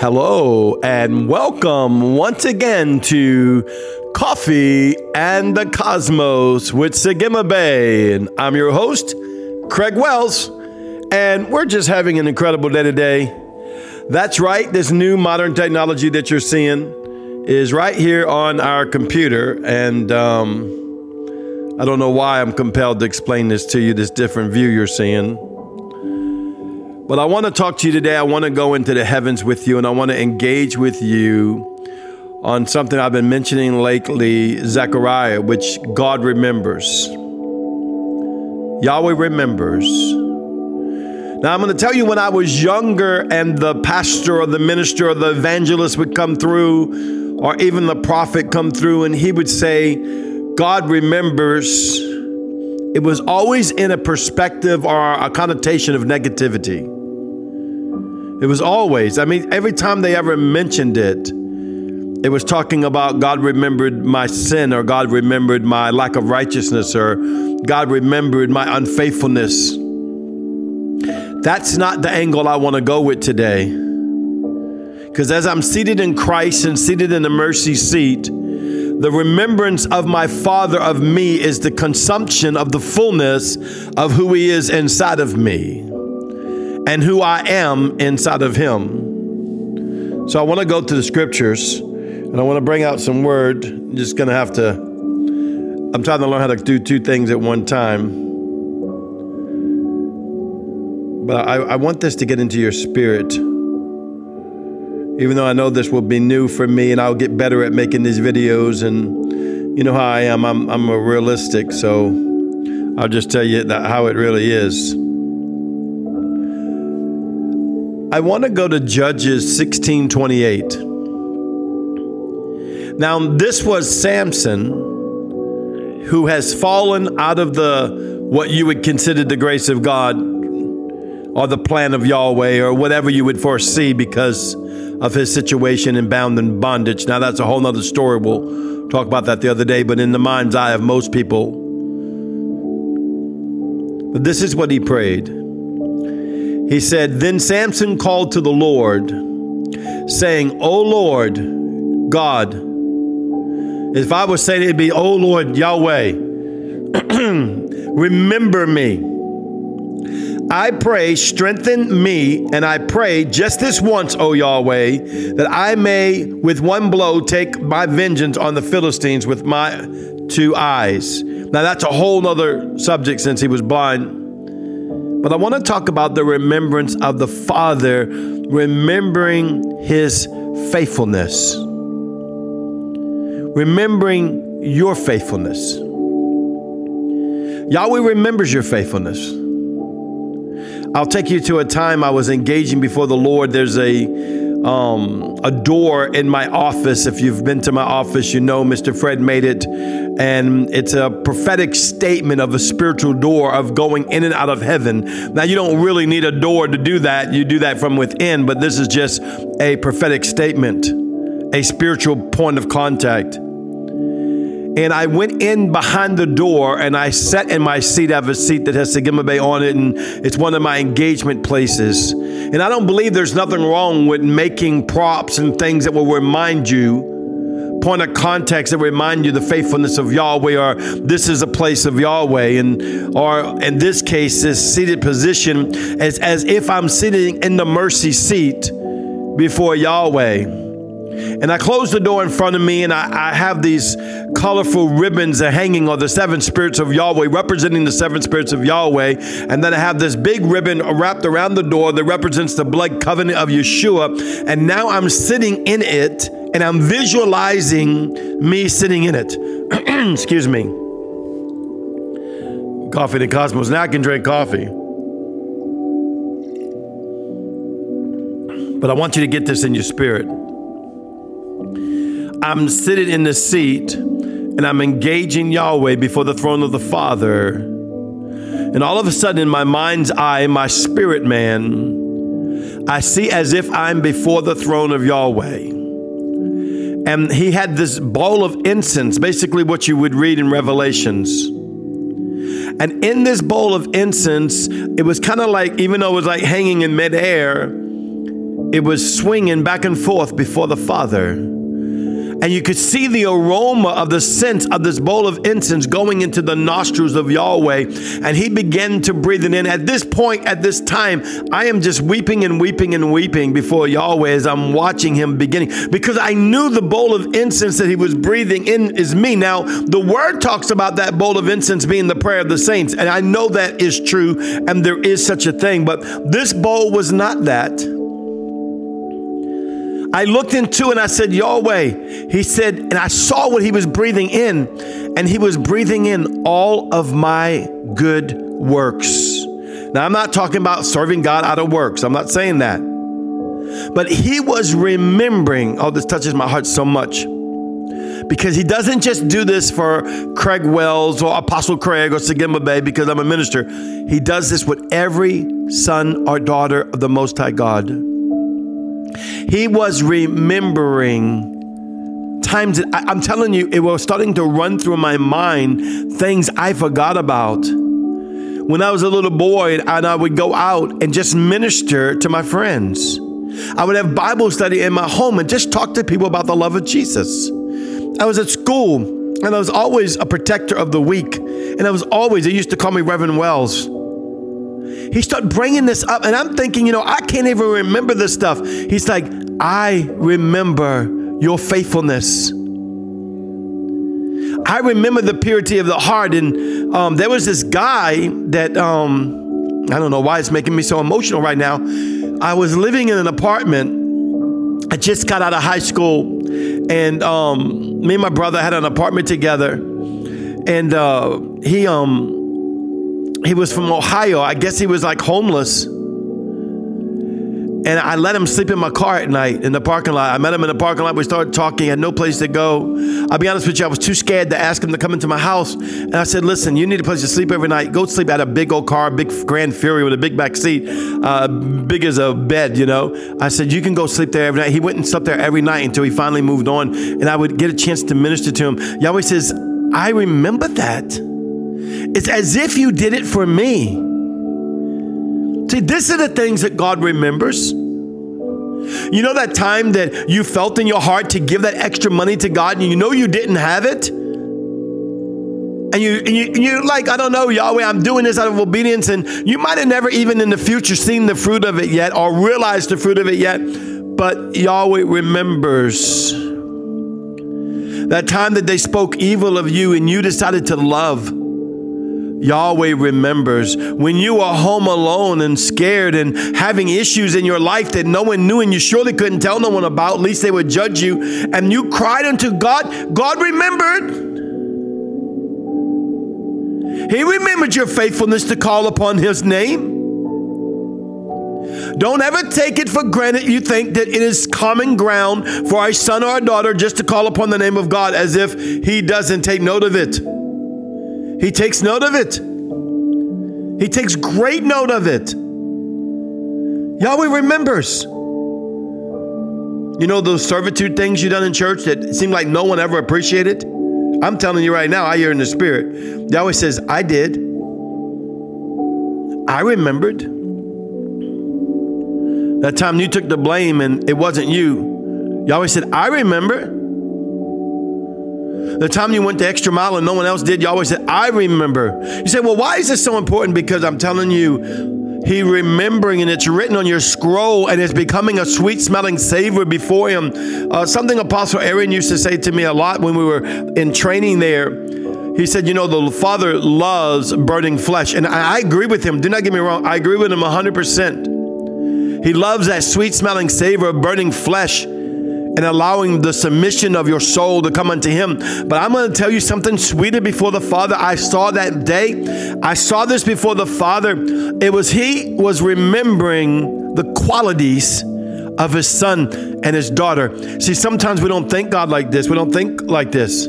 Hello, and welcome once again to Coffee and the Cosmos with Sagima Bay. And I'm your host, Craig Wells, and we're just having an incredible day today. That's right, this new modern technology that you're seeing is right here on our computer, and um, I don't know why I'm compelled to explain this to you, this different view you're seeing. But I want to talk to you today. I want to go into the heavens with you and I want to engage with you on something I've been mentioning lately Zechariah, which God remembers. Yahweh remembers. Now, I'm going to tell you when I was younger and the pastor or the minister or the evangelist would come through, or even the prophet come through, and he would say, God remembers. It was always in a perspective or a connotation of negativity. It was always, I mean, every time they ever mentioned it, it was talking about God remembered my sin or God remembered my lack of righteousness or God remembered my unfaithfulness. That's not the angle I want to go with today. Because as I'm seated in Christ and seated in the mercy seat, the remembrance of my Father of me is the consumption of the fullness of who He is inside of me and who I am inside of Him. So I want to go to the scriptures and I want to bring out some word. I'm just going to have to, I'm trying to learn how to do two things at one time. But I, I want this to get into your spirit. Even though I know this will be new for me and I'll get better at making these videos and you know how I am, I'm, I'm a realistic, so I'll just tell you that how it really is. I want to go to Judges 16 28. Now, this was Samson who has fallen out of the what you would consider the grace of God or the plan of Yahweh or whatever you would foresee because of his situation and bound in bondage. Now, that's a whole nother story. We'll talk about that the other day, but in the mind's eye of most people. This is what he prayed. He said, Then Samson called to the Lord, saying, O Lord God, if I was saying it'd be, O Lord Yahweh, remember me. I pray, strengthen me, and I pray just this once, O Yahweh, that I may with one blow take my vengeance on the Philistines with my two eyes. Now that's a whole other subject since he was blind but I want to talk about the remembrance of the Father, remembering his faithfulness, remembering your faithfulness. Yahweh remembers your faithfulness. I'll take you to a time I was engaging before the Lord. There's a um, a door in my office. If you've been to my office, you know Mr. Fred made it. And it's a prophetic statement of a spiritual door of going in and out of heaven. Now, you don't really need a door to do that. You do that from within, but this is just a prophetic statement, a spiritual point of contact. And I went in behind the door and I sat in my seat. I have a seat that has Sagima Bay on it, and it's one of my engagement places. And I don't believe there's nothing wrong with making props and things that will remind you, point of context that remind you the faithfulness of Yahweh, or this is a place of Yahweh, and or in this case, this seated position as, as if I'm sitting in the mercy seat before Yahweh. And I close the door in front of me, and I, I have these colorful ribbons hanging on the seven spirits of Yahweh, representing the seven spirits of Yahweh. And then I have this big ribbon wrapped around the door that represents the blood covenant of Yeshua. And now I'm sitting in it, and I'm visualizing me sitting in it. Excuse me. Coffee the Cosmos. Now I can drink coffee. But I want you to get this in your spirit. I'm sitting in the seat and I'm engaging Yahweh before the throne of the Father. And all of a sudden, in my mind's eye, my spirit man, I see as if I'm before the throne of Yahweh. And he had this bowl of incense, basically what you would read in Revelations. And in this bowl of incense, it was kind of like, even though it was like hanging in midair, it was swinging back and forth before the Father and you could see the aroma of the scent of this bowl of incense going into the nostrils of Yahweh. And he began to breathe it in. At this point, at this time, I am just weeping and weeping and weeping before Yahweh as I'm watching him beginning because I knew the bowl of incense that he was breathing in is me. Now, the word talks about that bowl of incense being the prayer of the saints. And I know that is true and there is such a thing, but this bowl was not that. I looked into and I said, Yahweh. He said, and I saw what he was breathing in, and he was breathing in all of my good works. Now, I'm not talking about serving God out of works, I'm not saying that. But he was remembering, oh, this touches my heart so much. Because he doesn't just do this for Craig Wells or Apostle Craig or Sagima Bay because I'm a minister. He does this with every son or daughter of the Most High God. He was remembering times I, am telling you, it was starting to run through my mind things I forgot about. When I was a little boy and I would go out and just minister to my friends. I would have Bible study in my home and just talk to people about the love of Jesus. I was at school and I was always a protector of the weak. And I was always, they used to call me Reverend Wells he started bringing this up, and I'm thinking, you know, I can't even remember this stuff. He's like, I remember your faithfulness. I remember the purity of the heart. And um, there was this guy that, um, I don't know why it's making me so emotional right now. I was living in an apartment. I just got out of high school, and um, me and my brother had an apartment together. And uh, he, um, he was from Ohio. I guess he was like homeless. And I let him sleep in my car at night in the parking lot. I met him in the parking lot. We started talking. He had no place to go. I'll be honest with you, I was too scared to ask him to come into my house. And I said, Listen, you need a place to sleep every night. Go sleep at a big old car, big Grand Fury with a big back seat, uh, big as a bed, you know. I said, You can go sleep there every night. He went and slept there every night until he finally moved on. And I would get a chance to minister to him. Yahweh says, I remember that. It's as if you did it for me. See, this are the things that God remembers. You know that time that you felt in your heart to give that extra money to God and you know you didn't have it? And you, and you, and you're like, I don't know, Yahweh, I'm doing this out of obedience. And you might have never even in the future seen the fruit of it yet or realized the fruit of it yet. But Yahweh remembers that time that they spoke evil of you and you decided to love. Yahweh remembers when you are home alone and scared and having issues in your life that no one knew and you surely couldn't tell no one about, at least they would judge you, and you cried unto God, God remembered. He remembered your faithfulness to call upon His name. Don't ever take it for granted you think that it is common ground for a son or a daughter just to call upon the name of God as if He doesn't take note of it. He takes note of it. He takes great note of it. Yahweh remembers. You know those servitude things you done in church that seem like no one ever appreciated? I'm telling you right now, I hear in the spirit. Yahweh says, I did. I remembered. That time you took the blame and it wasn't you. Yahweh said, I remember. The time you went the extra mile and no one else did, you always said, I remember. You say, well, why is this so important? Because I'm telling you, he remembering and it's written on your scroll and it's becoming a sweet smelling savor before him. Uh, something Apostle Aaron used to say to me a lot when we were in training there. He said, You know, the Father loves burning flesh. And I, agree with him. Do not get me wrong. I agree with him 100%. He loves that sweet smelling savor of burning flesh and allowing the submission of your soul to come unto Him. But I'm going to tell you something sweeter before the Father. I saw that day. I saw this before the Father. It was He was remembering the qualities of His Son and His daughter. See, sometimes we don't think God like this. We don't think like this.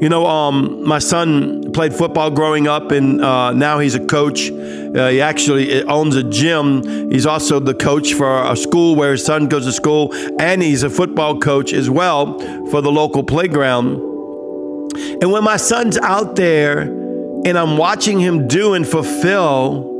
You know, um, my son played football growing up, and uh, now he's a coach. Uh, he actually owns a gym. He's also the coach for a school where his son goes to school, and he's a football coach as well for the local playground. And when my son's out there and I'm watching him do and fulfill,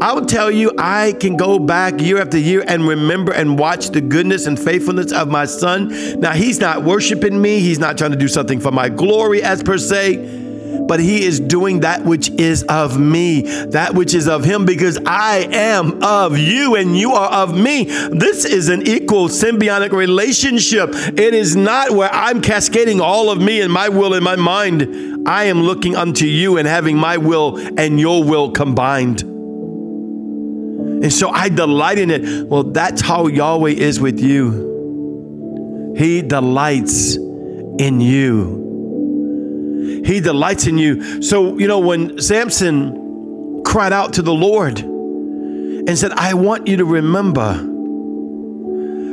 I will tell you, I can go back year after year and remember and watch the goodness and faithfulness of my son. Now, he's not worshiping me, he's not trying to do something for my glory as per se but he is doing that which is of me, that which is of him, because I am of you and you are of me. This is an equal symbiotic relationship. It is not where I'm cascading all of me and my will in my mind. I am looking unto you and having my will and your will combined. And so I delight in it. Well, that's how Yahweh is with you. He delights in you. He delights in you. So, you know, when Samson cried out to the Lord and said, I want you to remember,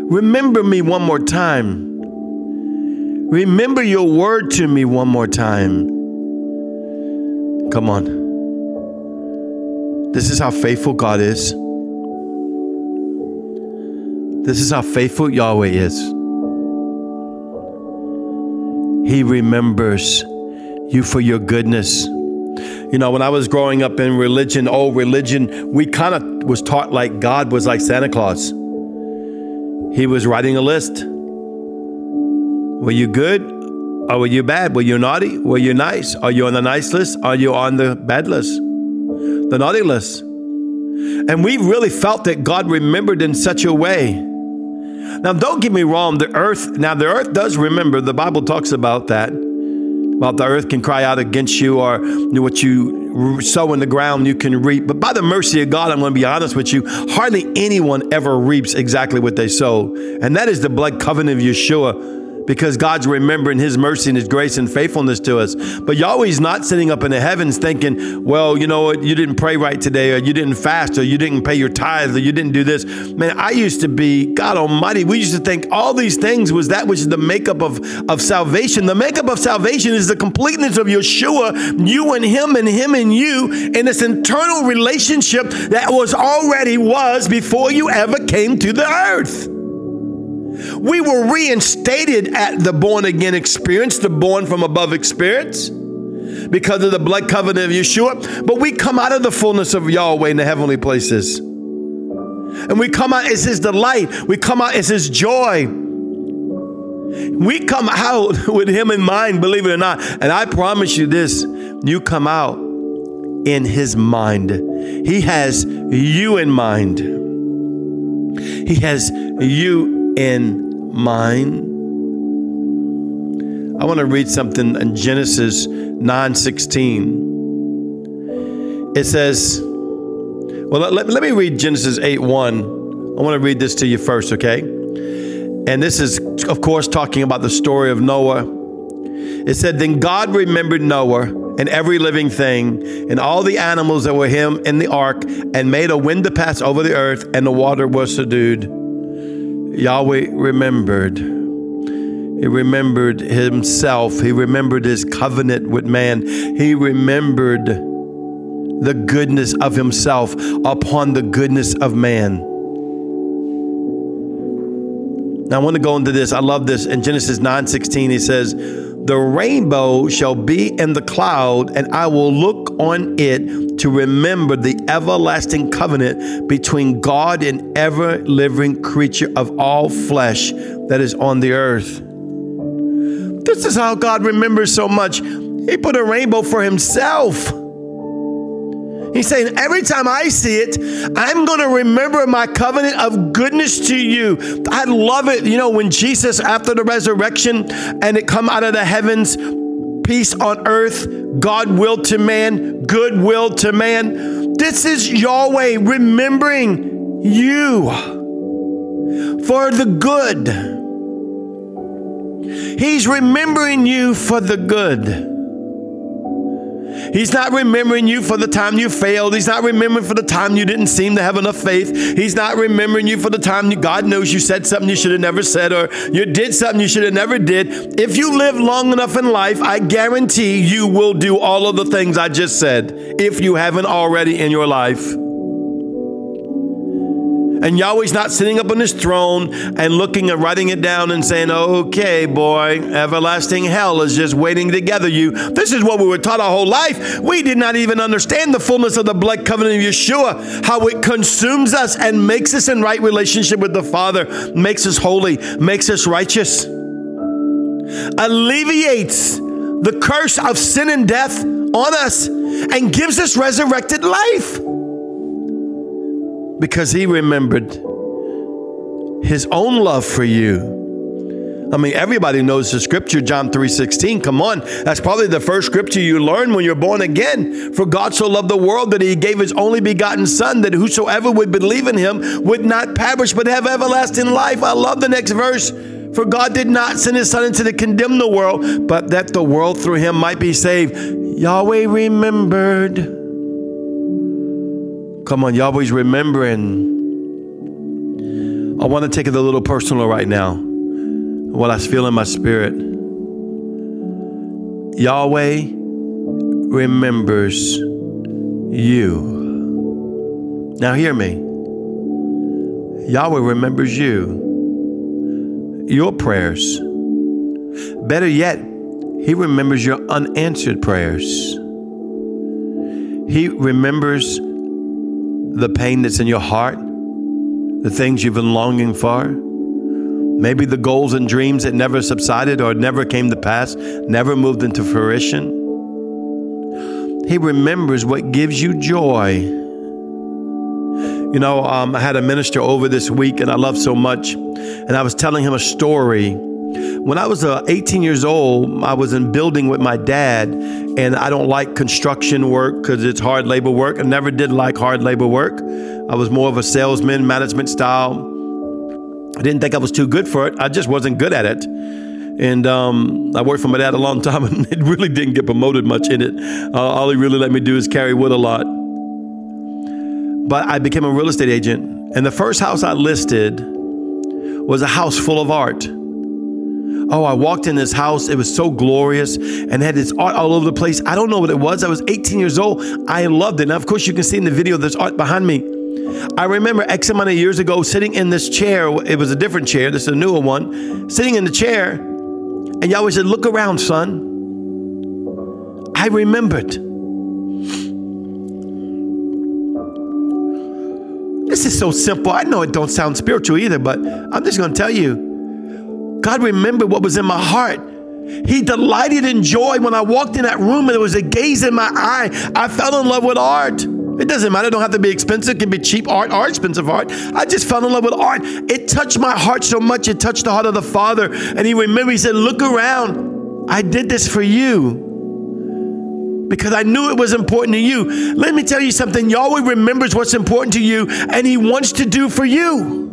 remember me one more time. Remember your word to me one more time. Come on. This is how faithful God is. This is how faithful Yahweh is. He remembers you for your goodness. You know, when I was growing up in religion, old religion, we kind of was taught like God was like Santa Claus. He was writing a list. Were you good or were you bad? Were you naughty? Were you nice? Are you on the nice list? Are you on the bad list? The naughty list. And we really felt that God remembered in such a way. Now, don't get me wrong, the earth, now the earth does remember, the Bible talks about that about the earth can cry out against you, or what you sow in the ground you can reap. But by the mercy of God, I'm going to be honest with you, hardly anyone ever reaps exactly what they sow. And that is the blood covenant of Yeshua because God's remembering His mercy and His grace and faithfulness to us. But Yahweh's not sitting up in the heavens thinking, well, you know what, you didn't pray right today, or you didn't fast, or you didn't pay your tithe, or you didn't do this. Man, I used to be, God Almighty, we used to think all these things was that which is the makeup of, of salvation. The makeup of salvation is the completeness of Yeshua, you and Him, and Him and you, in this internal relationship that was already was before you ever came to the earth. We were reinstated at the born again experience, the born from above experience, because of the blood covenant of Yeshua. But we come out of the fullness of Yahweh in the heavenly places. And we come out as His delight, we come out as His joy. We come out with Him in mind, believe it or not. And I promise you this you come out in His mind. He has you in mind. He has you in mind. I want to read something in Genesis 9:16. It says, well, let, let me read Genesis 8 1. I want to read this to you first, okay? And this is, of course, talking about the story of Noah. It said, Then God remembered Noah and every living thing and all the animals that were him in the ark and made a wind to pass over the earth, and the water was subdued. Yahweh remembered. He remembered himself. He remembered his covenant with man. He remembered the goodness of himself upon the goodness of man. Now I want to go into this. I love this. In Genesis 9:16, he says, the rainbow shall be in the cloud, and I will look on it to remember the everlasting covenant between God and ever living creature of all flesh that is on the earth. This is how God remembers so much. He put a rainbow for himself. He's saying, every time I see it, I'm going to remember my covenant of goodness to you. I love it. You know, when Jesus, after the resurrection, and it come out of the heavens, peace on earth, God will to man, good will to man. This is Yahweh remembering you for the good. He's remembering you for the good. He's not remembering you for the time you failed. He's not remembering for the time you didn't seem to have enough faith. He's not remembering you for the time you, God knows you said something you should have never said or you did something you should have never did. If you live long enough in life, I guarantee you will do all of the things I just said if you haven't already in your life. And Yahweh's not sitting up on his throne and looking and writing it down and saying, okay, boy, everlasting hell is just waiting to gather you. This is what we were taught our whole life. We did not even understand the fullness of the blood covenant of Yeshua, how it consumes us and makes us in right relationship with the Father, makes us holy, makes us righteous, alleviates the curse of sin and death on us, and gives us resurrected life because he remembered his own love for you. I mean, everybody knows the scripture, John 3:16. Come on. That's probably the first scripture you learn when you're born again. For God so loved the world that he gave his only begotten son that whosoever would believe in him would not perish but have everlasting life. I love the next verse. For God did not send his son into to condemn the world, but that the world through him might be saved. Yahweh remembered Come on, Yahweh's remembering. I want to take it a little personal right now. What I feel in my spirit. Yahweh remembers you. Now, hear me. Yahweh remembers you, your prayers. Better yet, He remembers your unanswered prayers. He remembers the pain that's in your heart, the things you've been longing for, maybe the goals and dreams that never subsided or never came to pass, never moved into fruition. He remembers what gives you joy. You know, um, I had a minister over this week and I love so much, and I was telling him a story when I was uh, 18 years old, I was in building with my dad, and I don't like construction work because it's hard labor work. I never did like hard labor work. I was more of a salesman, management style. I didn't think I was too good for it. I just wasn't good at it. And um, I worked for my dad a long time, and it really didn't get promoted much in it. Uh, all he really let me do is carry wood a lot. But I became a real estate agent, and the first house I listed was a house full of art. Oh, I walked in this house. It was so glorious and had this art all over the place. I don't know what it was. I was 18 years old. I loved it. Now, of course, you can see in the video there's art behind me. I remember X amount of years ago sitting in this chair. It was a different chair. This is a newer one. Sitting in the chair, and Yahweh said, Look around, son. I remembered. This is so simple. I know it don't sound spiritual either, but I'm just going to tell you God remembered what was in my heart. He delighted in joy when I walked in that room and there was a gaze in my eye. I fell in love with art. It doesn't matter. It don't have to be expensive. It can be cheap art or expensive art. I just fell in love with art. It touched my heart so much. It touched the heart of the Father. And he remembered, he said, look around. I did this for you because I knew it was important to you. Let me tell you something. Yahweh remembers what's important to you and he wants to do for you.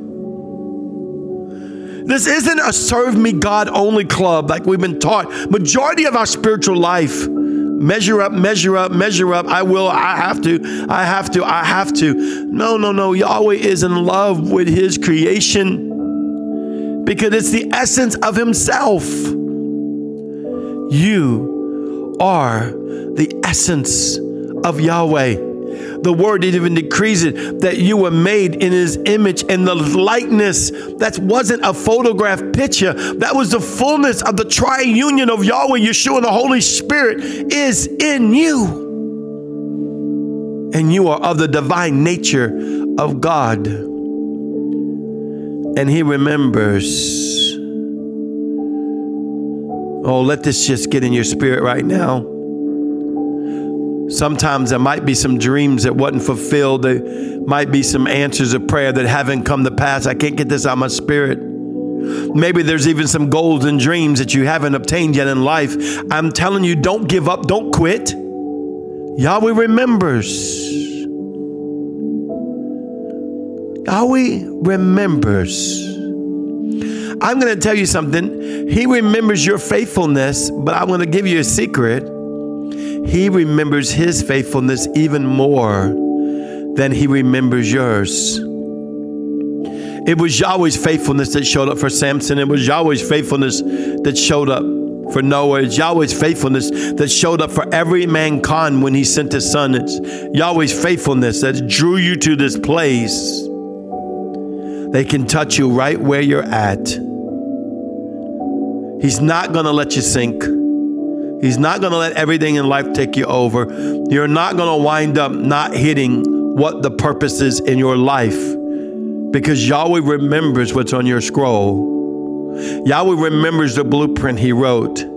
This isn't a serve me God only club like we've been taught. Majority of our spiritual life measure up, measure up, measure up. I will, I have to, I have to, I have to. No, no, no. Yahweh is in love with his creation because it's the essence of himself. You are the essence of Yahweh. The word even decrees it that you were made in his image and the likeness. That wasn't a photograph picture. That was the fullness of the triunion of Yahweh, Yeshua, and the Holy Spirit is in you. And you are of the divine nature of God. And he remembers. Oh, let this just get in your spirit right now. Sometimes there might be some dreams that wasn't fulfilled. There might be some answers of prayer that haven't come to pass. I can't get this out of my spirit. Maybe there's even some goals and dreams that you haven't obtained yet in life. I'm telling you, don't give up, don't quit. Yahweh remembers. Yahweh remembers. I'm going to tell you something. He remembers your faithfulness, but I'm going to give you a secret. He remembers his faithfulness even more than he remembers yours. It was Yahweh's faithfulness that showed up for Samson. It was Yahweh's faithfulness that showed up for Noah. It's Yahweh's faithfulness that showed up for every mankind when he sent his son. It's Yahweh's faithfulness that drew you to this place. They can touch you right where you're at. He's not going to let you sink. He's not going to let everything in life take you over. You're not going to wind up not hitting what the purpose is in your life because Yahweh remembers what's on your scroll. Yahweh remembers the blueprint He wrote.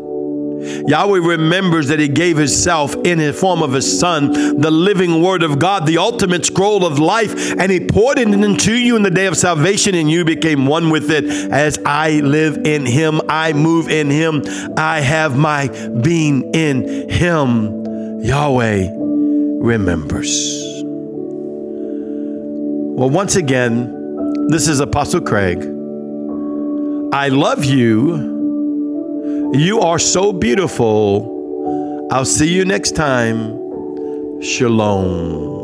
Yahweh remembers that He gave Himself in the form of His Son, the living Word of God, the ultimate scroll of life, and He poured it into you in the day of salvation, and you became one with it. As I live in Him, I move in Him, I have my being in Him. Yahweh remembers. Well, once again, this is Apostle Craig. I love you. You are so beautiful. I'll see you next time. Shalom.